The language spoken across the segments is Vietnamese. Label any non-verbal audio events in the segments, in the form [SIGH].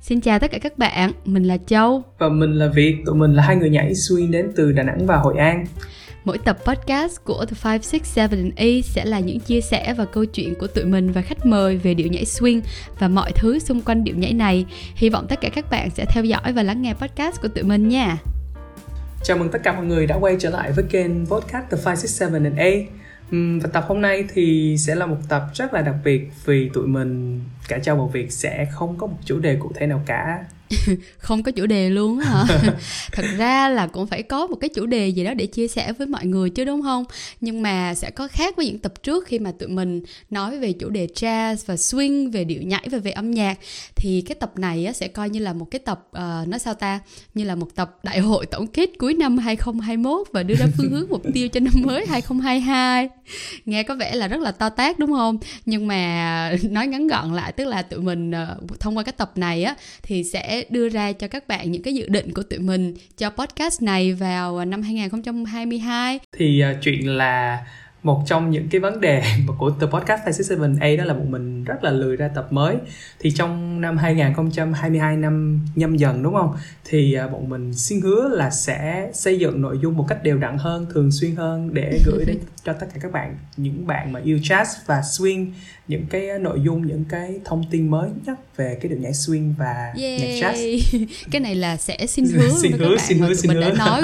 Xin chào tất cả các bạn, mình là Châu Và mình là Việt, tụi mình là hai người nhảy swing đến từ Đà Nẵng và Hội An Mỗi tập podcast của The 5, 6, 7 and 8 sẽ là những chia sẻ và câu chuyện của tụi mình và khách mời về điệu nhảy swing và mọi thứ xung quanh điệu nhảy này. Hy vọng tất cả các bạn sẽ theo dõi và lắng nghe podcast của tụi mình nha. Chào mừng tất cả mọi người đã quay trở lại với kênh podcast The 5, 6, 7 and 8 và tập hôm nay thì sẽ là một tập rất là đặc biệt vì tụi mình, cả Châu và Việt sẽ không có một chủ đề cụ thể nào cả. [LAUGHS] không có chủ đề luôn hả? [LAUGHS] Thật ra là cũng phải có một cái chủ đề gì đó để chia sẻ với mọi người chứ đúng không? Nhưng mà sẽ có khác với những tập trước khi mà tụi mình nói về chủ đề jazz và swing về điệu nhảy và về âm nhạc. Thì cái tập này á, sẽ coi như là một cái tập uh, nói sao ta? Như là một tập đại hội tổng kết cuối năm 2021 và đưa ra [LAUGHS] phương hướng mục tiêu cho năm mới 2022 nghe có vẻ là rất là to tát đúng không? Nhưng mà nói ngắn gọn lại tức là tụi mình uh, thông qua cái tập này á thì sẽ đưa ra cho các bạn những cái dự định của tụi mình cho podcast này vào năm 2022 thì uh, chuyện là một trong những cái vấn đề [LAUGHS] mà của The Podcast 567A đó là bọn mình rất là lười ra tập mới thì trong năm 2022 năm nhâm dần đúng không thì à, bọn mình xin hứa là sẽ xây dựng nội dung một cách đều đặn hơn thường xuyên hơn để [LAUGHS] gửi đến cho tất cả các bạn những bạn mà yêu jazz và swing những cái nội dung những cái thông tin mới nhất về cái điệu nhảy swing và Yay. nhạc jazz [LAUGHS] cái này là sẽ xin hứa xin hứa, các bạn xin hứa, tụi xin mình hứa. đã nói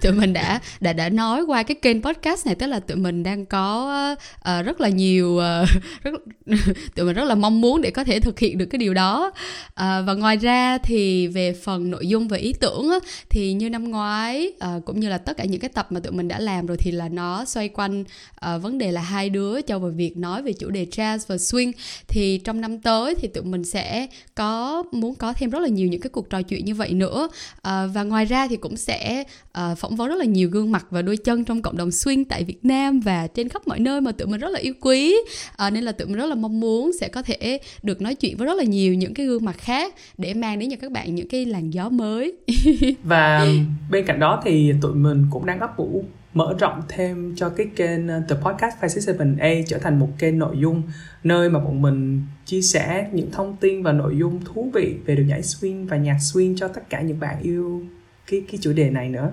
tụi mình đã đã đã nói qua cái kênh podcast này tức là tụi mình đang có uh, rất là nhiều uh, [LAUGHS] rất [LAUGHS] tụi mình rất là mong muốn để có thể thực hiện được cái điều đó. Uh, và ngoài ra thì về phần nội dung và ý tưởng á, thì như năm ngoái uh, cũng như là tất cả những cái tập mà tụi mình đã làm rồi thì là nó xoay quanh uh, vấn đề là hai đứa cho và việc nói về chủ đề jazz và swing. Thì trong năm tới thì tụi mình sẽ có muốn có thêm rất là nhiều những cái cuộc trò chuyện như vậy nữa. Uh, và ngoài ra thì cũng sẽ uh, phỏng vấn rất là nhiều gương mặt và đôi chân trong cộng đồng swing tại việt nam và trên khắp mọi nơi mà tụi mình rất là yêu quý. À, nên là tụi mình rất là mong muốn sẽ có thể được nói chuyện với rất là nhiều những cái gương mặt khác để mang đến cho các bạn những cái làn gió mới. [LAUGHS] Và bên cạnh đó thì tụi mình cũng đang ấp ủ mở rộng thêm cho cái kênh ờ, The Podcast 567A trở thành một kênh nội dung nơi mà bọn mình chia sẻ những thông tin và nội dung thú vị về đường nhảy swing và nhạc swing cho tất cả những bạn yêu cái cái chủ đề này nữa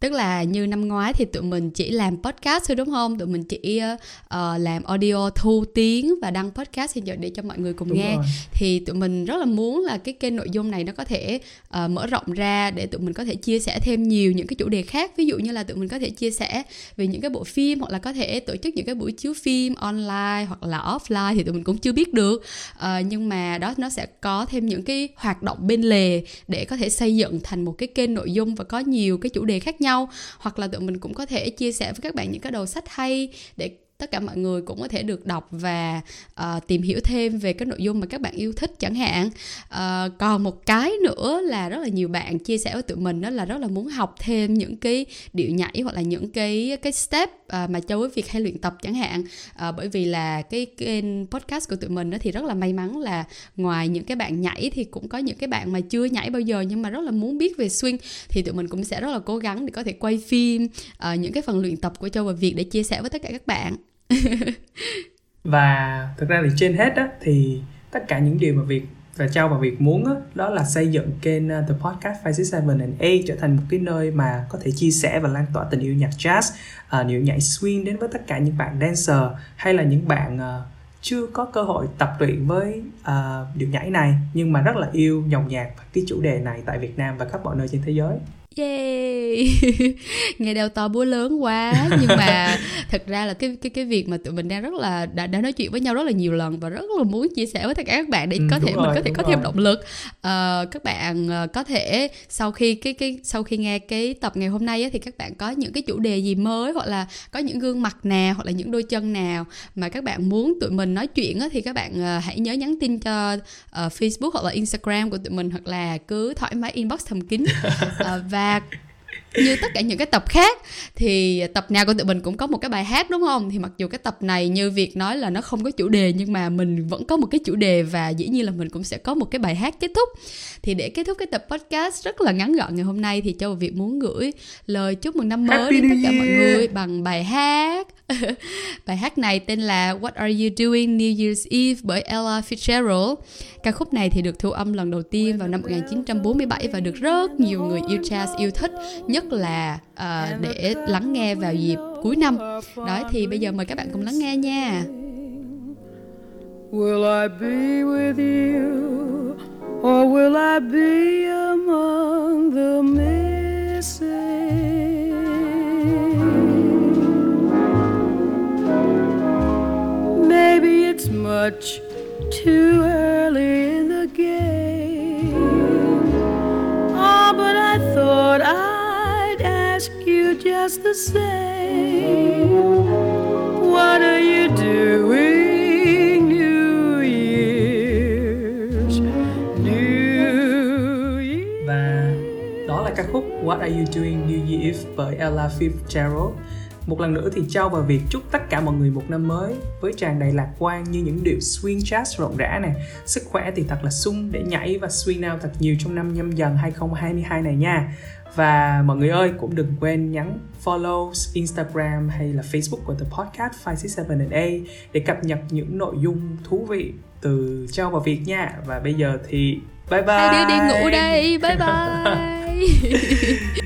tức là như năm ngoái thì tụi mình chỉ làm podcast thôi đúng không? Tụi mình chỉ uh, làm audio thu tiếng và đăng podcast để, để cho mọi người cùng đúng nghe. rồi. thì tụi mình rất là muốn là cái kênh nội dung này nó có thể uh, mở rộng ra để tụi mình có thể chia sẻ thêm nhiều những cái chủ đề khác. Ví dụ như là tụi mình có thể chia sẻ về những cái bộ phim hoặc là có thể tổ chức những cái buổi chiếu phim online hoặc là offline thì tụi mình cũng chưa biết được. Uh, nhưng mà đó nó sẽ có thêm những cái hoạt động bên lề để có thể xây dựng thành một cái kênh nội dung và có nhiều cái chủ đề khác nhau hoặc là tụi mình cũng có thể chia sẻ với các bạn những cái đầu sách hay để tất cả mọi người cũng có thể được đọc và uh, tìm hiểu thêm về cái nội dung mà các bạn yêu thích chẳng hạn. Uh, còn một cái nữa là rất là nhiều bạn chia sẻ với tụi mình đó là rất là muốn học thêm những cái điệu nhảy hoặc là những cái cái step uh, mà châu với việc hay luyện tập chẳng hạn. Uh, bởi vì là cái kênh podcast của tụi mình đó thì rất là may mắn là ngoài những cái bạn nhảy thì cũng có những cái bạn mà chưa nhảy bao giờ nhưng mà rất là muốn biết về swing. Thì tụi mình cũng sẽ rất là cố gắng để có thể quay phim uh, những cái phần luyện tập của châu và việc để chia sẻ với tất cả các bạn. [LAUGHS] và thực ra thì trên hết á thì tất cả những điều mà việc và trao và việc muốn á, đó là xây dựng kênh uh, The Podcast 567 and A trở thành một cái nơi mà có thể chia sẻ và lan tỏa tình yêu nhạc jazz, uh, điệu nhảy swing đến với tất cả những bạn dancer hay là những bạn uh, chưa có cơ hội tập luyện với uh, điệu nhảy này nhưng mà rất là yêu dòng nhạc và cái chủ đề này tại Việt Nam và các mọi nơi trên thế giới. Yay! [LAUGHS] nghe đeo to búa lớn quá nhưng mà [LAUGHS] thật ra là cái cái cái việc mà tụi mình đang rất là đã, đã nói chuyện với nhau rất là nhiều lần và rất là muốn chia sẻ với tất cả các bạn để Ừ, có thể rồi, mình có thể có thêm rồi. động lực Ờ, các bạn ờ, có thể sau khi cái cái sau khi nghe cái tập ngày hôm nay á, thì các bạn có những cái chủ đề gì mới hoặc là có những gương mặt nào hoặc là những đôi chân nào mà các bạn muốn tụi mình nói chuyện á, thì các bạn ờ, hãy nhớ nhắn tin cho ờ, Facebook hoặc là Instagram của tụi mình hoặc là cứ thoải mái inbox thầm kín [LAUGHS] Ờ, và như tất cả những cái tập khác thì tập nào của tụi mình cũng có một cái bài hát đúng không? Thì mặc dù cái tập này như việc nói là nó không có chủ đề nhưng mà mình vẫn có một cái chủ đề và dĩ nhiên là mình cũng sẽ có một cái bài hát kết thúc. Thì để kết thúc cái tập podcast rất là ngắn gọn ngày hôm nay thì châu Việt muốn gửi lời chúc mừng năm mới Happy đến tất cả mọi người bằng bài hát [LAUGHS] bài hát này tên là What Are You Doing New Year's Eve bởi Ella Fitzgerald. Ca khúc này thì được thu âm lần đầu tiên vào năm 1947 và được rất nhiều người yêu jazz yêu thích nhất là uh, để lắng nghe vào dịp cuối năm. Đó thì bây giờ mời các bạn cùng lắng nghe nha. Will I be with you, or will I be among the missing? Much too early in the game. Oh, but I thought I'd ask you just the same. What are you doing, New Year's? New Year's. và đó là ca khúc What Are You Doing New Year Eve bởi Ella Fitzgerald một lần nữa thì Châu và Việt chúc tất cả mọi người một năm mới với tràn đầy lạc quan như những điệu swing jazz rộn rã nè. Sức khỏe thì thật là sung để nhảy và swing out thật nhiều trong năm nhâm dần 2022 này nha. Và mọi người ơi cũng đừng quên nhắn follow Instagram hay là Facebook của The Podcast 567A để cập nhật những nội dung thú vị từ Châu và Việt nha. Và bây giờ thì bye bye hai đứa đi ngủ đây bye bye [LAUGHS]